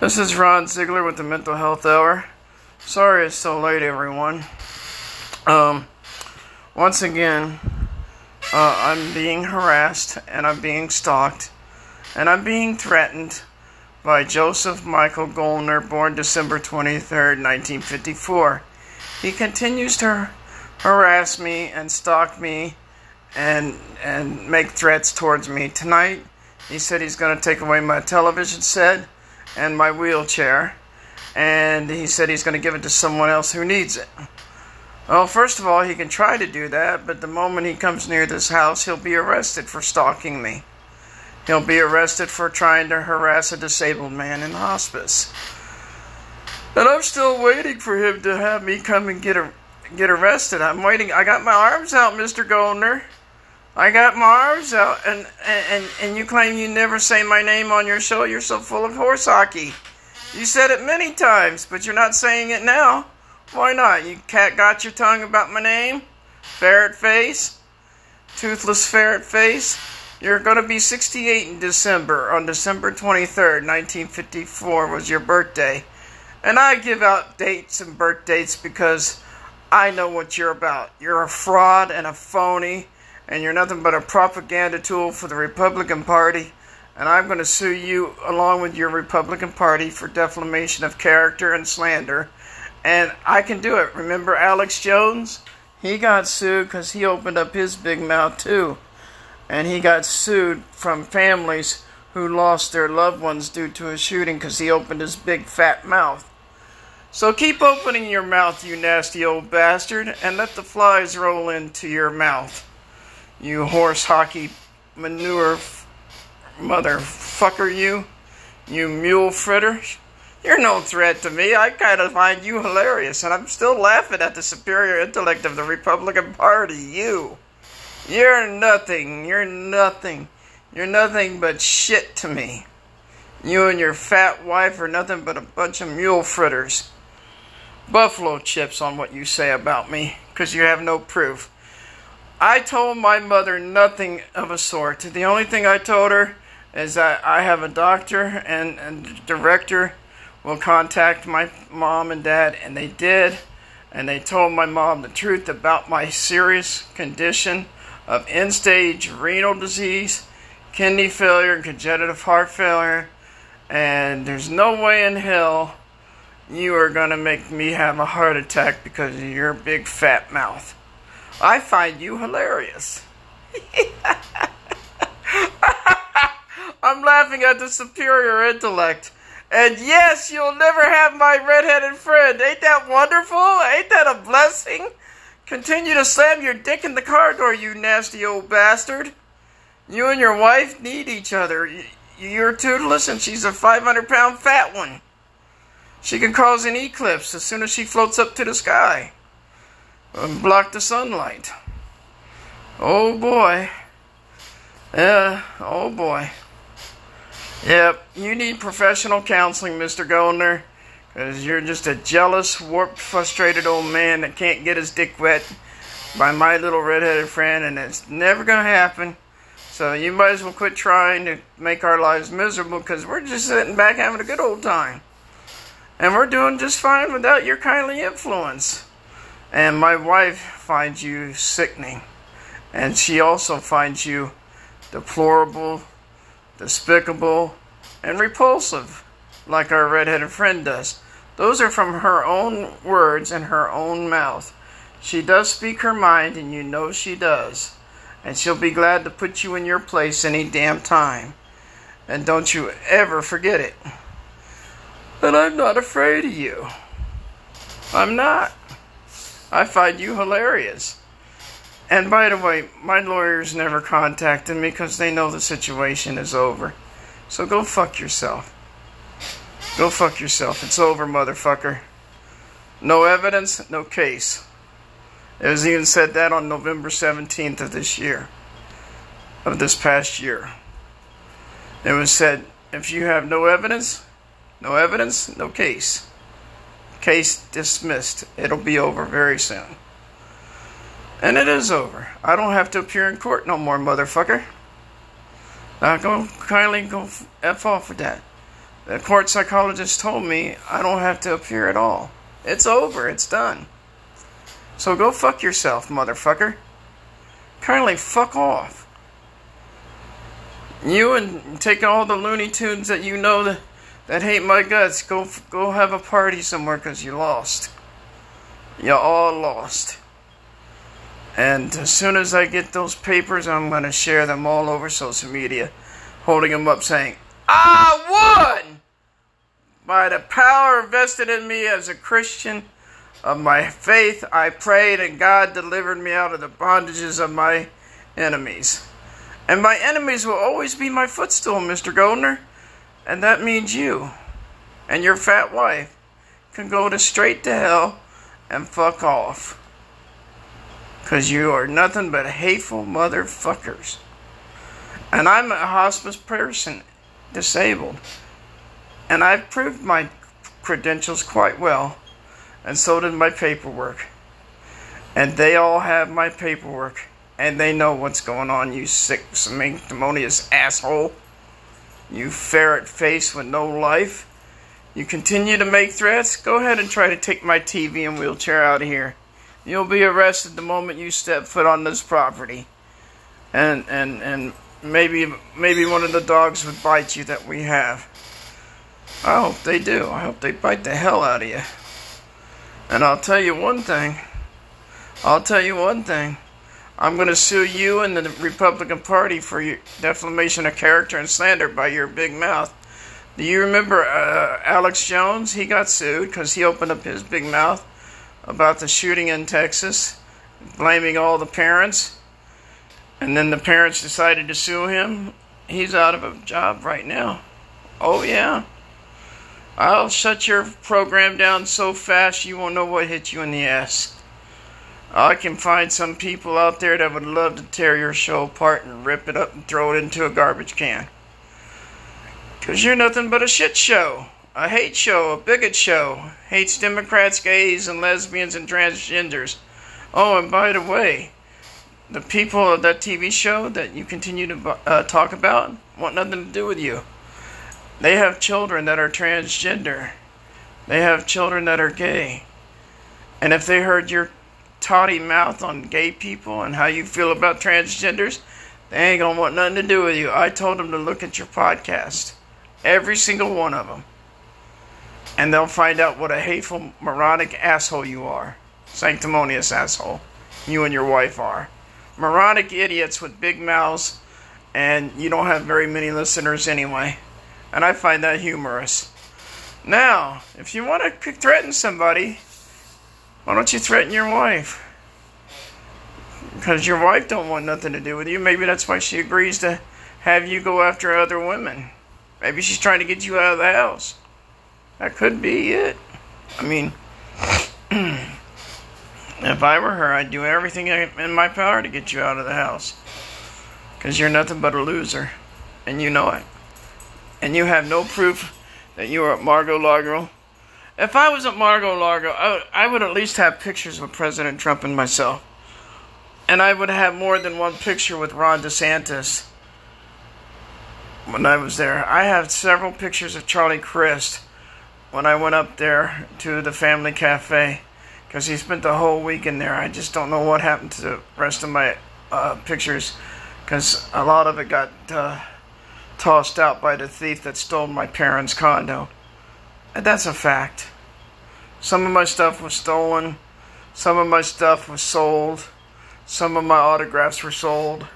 This is Ron Ziegler with the Mental Health Hour. Sorry it's so late, everyone. Um, once again, uh, I'm being harassed and I'm being stalked and I'm being threatened by Joseph Michael Goldner, born December 23rd, 1954. He continues to harass me and stalk me and and make threats towards me. Tonight, he said he's going to take away my television set and my wheelchair, and he said he's going to give it to someone else who needs it. Well, first of all, he can try to do that, but the moment he comes near this house, he'll be arrested for stalking me. He'll be arrested for trying to harass a disabled man in hospice. And I'm still waiting for him to have me come and get a, get arrested. I'm waiting. I got my arms out, Mr. Goldner. I got my arms out, and, and, and you claim you never say my name on your show. You're so full of horse hockey. You said it many times, but you're not saying it now. Why not? You cat got your tongue about my name? Ferret face? Toothless ferret face? You're going to be 68 in December. On December 23rd, 1954 was your birthday. And I give out dates and birth dates because I know what you're about. You're a fraud and a phony and you're nothing but a propaganda tool for the Republican Party. And I'm going to sue you along with your Republican Party for defamation of character and slander. And I can do it. Remember Alex Jones? He got sued because he opened up his big mouth too. And he got sued from families who lost their loved ones due to a shooting because he opened his big fat mouth. So keep opening your mouth, you nasty old bastard, and let the flies roll into your mouth you horse hockey manure f- motherfucker, you. You mule fritter. You're no threat to me. I kind of find you hilarious, and I'm still laughing at the superior intellect of the Republican Party. You. You're nothing. You're nothing. You're nothing but shit to me. You and your fat wife are nothing but a bunch of mule fritters. Buffalo chips on what you say about me, because you have no proof. I told my mother nothing of a sort. The only thing I told her is that I have a doctor and, and director will contact my mom and dad, and they did. And they told my mom the truth about my serious condition of end stage renal disease, kidney failure, and congenital heart failure. And there's no way in hell you are going to make me have a heart attack because of your big fat mouth. I find you hilarious. I'm laughing at the superior intellect. And yes, you'll never have my redheaded friend. Ain't that wonderful? Ain't that a blessing? Continue to slam your dick in the car door, you nasty old bastard. You and your wife need each other. You're toothless and she's a 500 pound fat one. She can cause an eclipse as soon as she floats up to the sky block the sunlight. Oh boy. Yeah, oh boy. Yep, you need professional counseling, Mr. Goldner, because you're just a jealous, warped, frustrated old man that can't get his dick wet by my little redheaded friend, and it's never going to happen. So you might as well quit trying to make our lives miserable because we're just sitting back having a good old time. And we're doing just fine without your kindly influence. And my wife finds you sickening. And she also finds you deplorable, despicable, and repulsive, like our redheaded friend does. Those are from her own words and her own mouth. She does speak her mind, and you know she does. And she'll be glad to put you in your place any damn time. And don't you ever forget it. And I'm not afraid of you. I'm not. I find you hilarious. And by the way, my lawyers never contacted me because they know the situation is over. So go fuck yourself. Go fuck yourself. It's over, motherfucker. No evidence, no case. It was even said that on November 17th of this year, of this past year. It was said, if you have no evidence, no evidence, no case. Case dismissed. It'll be over very soon. And it is over. I don't have to appear in court no more, motherfucker. Now go kindly go f off with that. The court psychologist told me I don't have to appear at all. It's over. It's done. So go fuck yourself, motherfucker. Kindly fuck off. You and take all the Looney Tunes that you know that, that hate my guts. Go go have a party somewhere because you lost. You all lost. And as soon as I get those papers, I'm going to share them all over social media, holding them up saying, I won! By the power vested in me as a Christian of my faith, I prayed, and God delivered me out of the bondages of my enemies. And my enemies will always be my footstool, Mr. Goldner. And that means you and your fat wife can go to straight to hell and fuck off. Because you are nothing but hateful motherfuckers. And I'm a hospice person, disabled. And I've proved my credentials quite well. And so did my paperwork. And they all have my paperwork. And they know what's going on, you sick, sanctimonious asshole. You ferret face with no life. You continue to make threats? Go ahead and try to take my TV and wheelchair out of here. You'll be arrested the moment you step foot on this property. And and and maybe maybe one of the dogs would bite you that we have. I hope they do. I hope they bite the hell out of you. And I'll tell you one thing. I'll tell you one thing. I'm going to sue you and the Republican Party for your defamation of character and slander by your big mouth. Do you remember uh, Alex Jones? He got sued because he opened up his big mouth about the shooting in Texas, blaming all the parents. And then the parents decided to sue him. He's out of a job right now. Oh, yeah. I'll shut your program down so fast you won't know what hit you in the ass. I can find some people out there that would love to tear your show apart and rip it up and throw it into a garbage can. Because you're nothing but a shit show a hate show, a bigot show, hates Democrats, gays, and lesbians and transgenders. Oh, and by the way, the people of that TV show that you continue to uh, talk about want nothing to do with you. They have children that are transgender. They have children that are gay. And if they heard your toddy mouth on gay people and how you feel about transgenders, they ain't gonna want nothing to do with you. I told them to look at your podcast. Every single one of them and they'll find out what a hateful, moronic asshole you are. Sanctimonious asshole. You and your wife are. Moronic idiots with big mouths, and you don't have very many listeners anyway. And I find that humorous. Now, if you want to threaten somebody, why don't you threaten your wife? Because your wife don't want nothing to do with you. Maybe that's why she agrees to have you go after other women. Maybe she's trying to get you out of the house. That could be it. I mean, if I were her, I'd do everything in my power to get you out of the house. Because you're nothing but a loser. And you know it. And you have no proof that you are at Margo Largo. If I was at Margo Largo, I would, I would at least have pictures with President Trump and myself. And I would have more than one picture with Ron DeSantis when I was there. I have several pictures of Charlie Crist when I went up there to the family cafe because he spent the whole week in there. I just don't know what happened to the rest of my uh, pictures because a lot of it got uh, tossed out by the thief that stole my parents' condo. And that's a fact. Some of my stuff was stolen, some of my stuff was sold, some of my autographs were sold,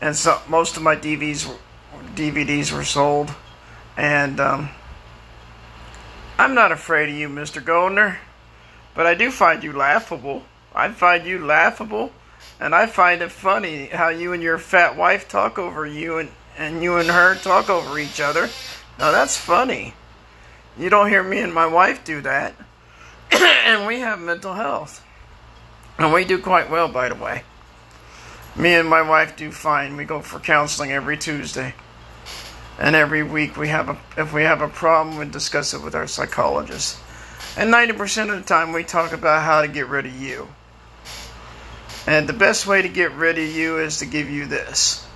and so, most of my DVDs, DVDs were sold. And um, I'm not afraid of you, Mr. Goldner, but I do find you laughable. I find you laughable, and I find it funny how you and your fat wife talk over you and, and you and her talk over each other. Now that's funny. You don't hear me and my wife do that. and we have mental health. And we do quite well, by the way. Me and my wife do fine. We go for counseling every Tuesday and every week we have a if we have a problem we discuss it with our psychologist and 90% of the time we talk about how to get rid of you and the best way to get rid of you is to give you this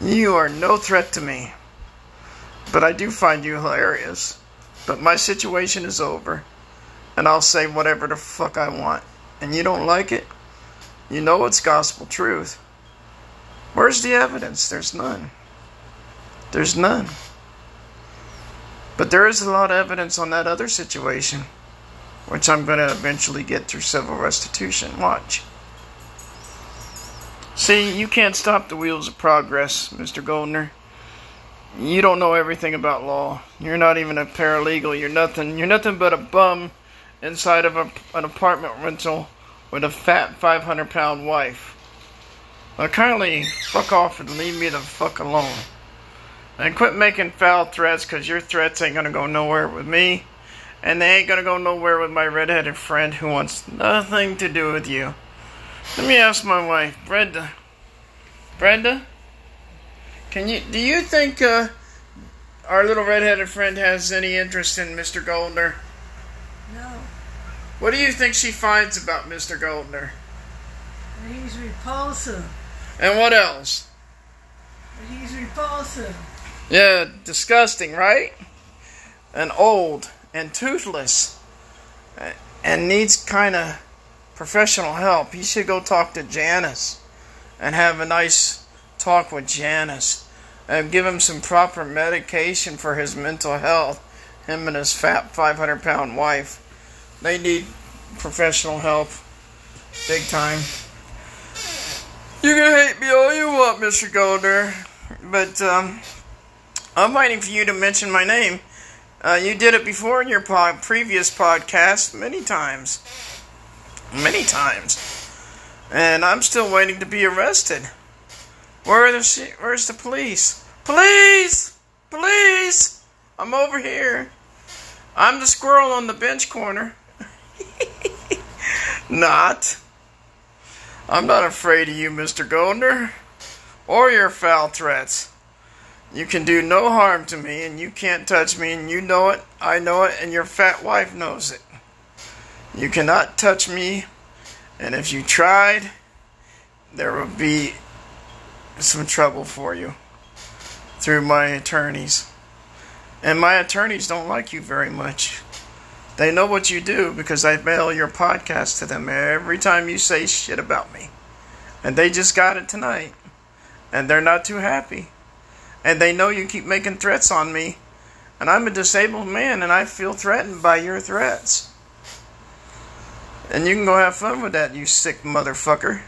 You are no threat to me. But I do find you hilarious. But my situation is over. And I'll say whatever the fuck I want. And you don't like it? You know it's gospel truth. Where's the evidence? There's none. There's none. But there is a lot of evidence on that other situation, which I'm going to eventually get through civil restitution. Watch. See, you can't stop the wheels of progress, Mr. Goldner. You don't know everything about law. You're not even a paralegal. You're nothing. You're nothing but a bum inside of a, an apartment rental with a fat 500 pound wife. Now, kindly fuck off and leave me the fuck alone. And quit making foul threats because your threats ain't gonna go nowhere with me. And they ain't gonna go nowhere with my redheaded friend who wants nothing to do with you. Let me ask my wife, Brenda. Brenda, can you do you think uh, our little redheaded friend has any interest in Mr. Goldner? No. What do you think she finds about Mr. Goldner? He's repulsive. And what else? He's repulsive. Yeah, disgusting, right? And old and toothless and needs kind of professional help. He should go talk to Janice and have a nice talk with Janice and give him some proper medication for his mental health. Him and his fat 500 pound wife. They need professional help. Big time. You can hate me all you want, Mr. Goldner. But, um, I'm waiting for you to mention my name. Uh, you did it before in your previous podcast many times. Many times. And I'm still waiting to be arrested. Where the where's the police? Police! Police! I'm over here. I'm the squirrel on the bench corner. not. I'm not afraid of you, Mr. Goldner, or your foul threats. You can do no harm to me, and you can't touch me, and you know it, I know it, and your fat wife knows it. You cannot touch me, and if you tried, there would be some trouble for you through my attorneys. And my attorneys don't like you very much. They know what you do because I mail your podcast to them every time you say shit about me. And they just got it tonight. And they're not too happy. And they know you keep making threats on me. And I'm a disabled man and I feel threatened by your threats. And you can go have fun with that, you sick motherfucker.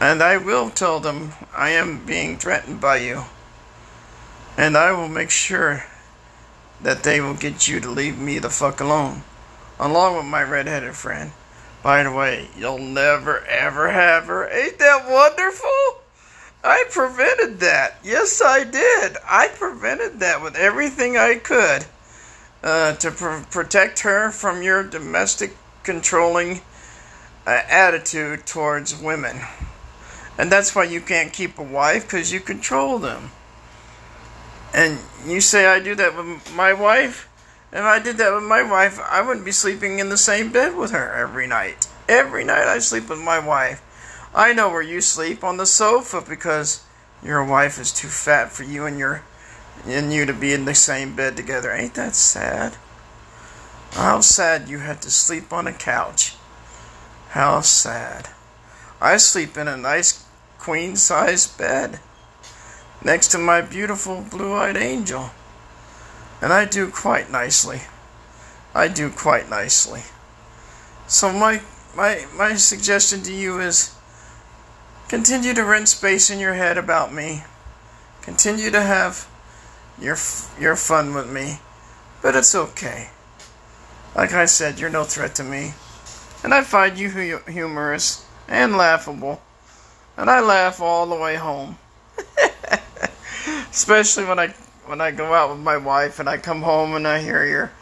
And I will tell them I am being threatened by you. And I will make sure that they will get you to leave me the fuck alone. Along with my redheaded friend. By the way, you'll never ever have her. Ain't that wonderful? I prevented that. Yes, I did. I prevented that with everything I could uh, to pr- protect her from your domestic controlling uh, attitude towards women. And that's why you can't keep a wife because you control them. And you say I do that with my wife? If I did that with my wife, I wouldn't be sleeping in the same bed with her every night. Every night I sleep with my wife. I know where you sleep on the sofa because your wife is too fat for you and your and you to be in the same bed together. Ain't that sad? How sad you had to sleep on a couch. How sad. I sleep in a nice queen size bed next to my beautiful blue eyed angel. And I do quite nicely. I do quite nicely. So my my my suggestion to you is continue to rent space in your head about me. Continue to have your your fun with me. But it's okay. Like I said, you're no threat to me. And I find you humorous and laughable. And I laugh all the way home. Especially when I when I go out with my wife and I come home and I hear your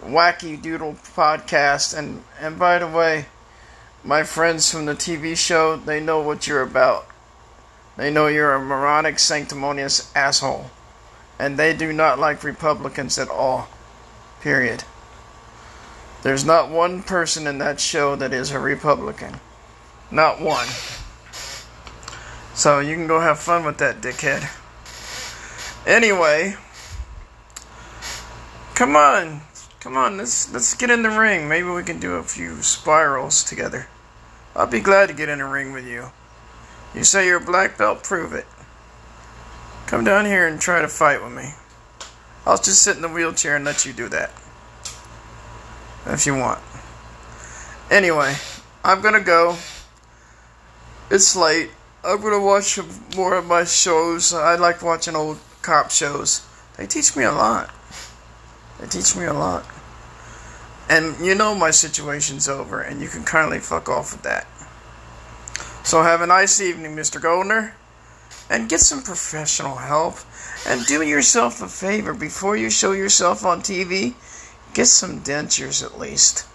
wacky doodle podcast and and by the way, my friends from the TV show, they know what you're about. They know you're a moronic, sanctimonious asshole. And they do not like Republicans at all. Period. There's not one person in that show that is a Republican. Not one. So you can go have fun with that dickhead. Anyway, come on, come on, let's let's get in the ring. Maybe we can do a few spirals together. I'll be glad to get in a ring with you. You say you're a black belt, prove it. Come down here and try to fight with me. I'll just sit in the wheelchair and let you do that. If you want. Anyway, I'm gonna go. It's late. I'm gonna watch more of my shows. I like watching old cop shows. They teach me a lot. They teach me a lot. And you know my situation's over, and you can kindly fuck off with that. So have a nice evening, Mr. Goldner and get some professional help and do yourself a favor before you show yourself on TV. Get some dentures at least.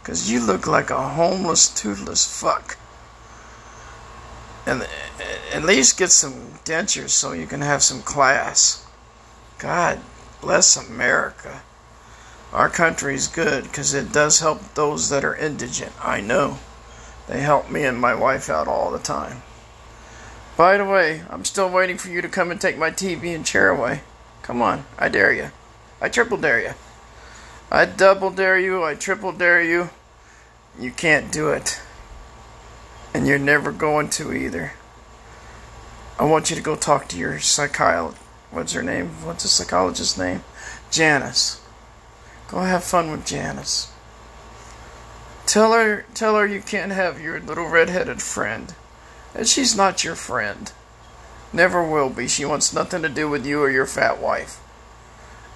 Because you look like a homeless, toothless fuck. And at least get some dentures so you can have some class. God bless America. Our country is good because it does help those that are indigent. I know. They help me and my wife out all the time. By the way, I'm still waiting for you to come and take my TV and chair away. Come on, I dare you. I triple dare you. I double dare you, I triple dare you. You can't do it. And you're never going to either. I want you to go talk to your psychiatrist. What's her name? What's the psychologist's name? Janice. Go have fun with Janice. Tell her tell her you can't have your little red-headed friend. And she's not your friend. Never will be. She wants nothing to do with you or your fat wife.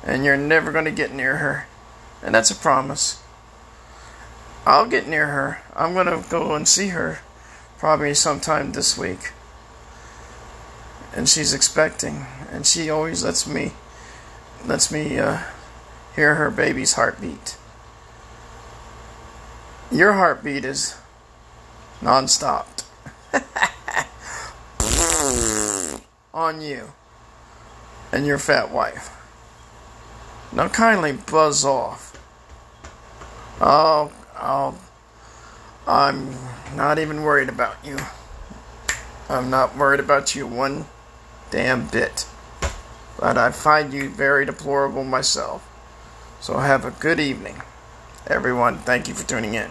And you're never going to get near her. And that's a promise. I'll get near her. I'm going to go and see her probably sometime this week. And she's expecting. And she always lets me lets me uh, hear her baby's heartbeat. Your heartbeat is non-stopped. on you and your fat wife. Now kindly buzz off. Oh, oh, I'm not even worried about you. I'm not worried about you one damn bit. But I find you very deplorable myself. So have a good evening. Everyone, thank you for tuning in.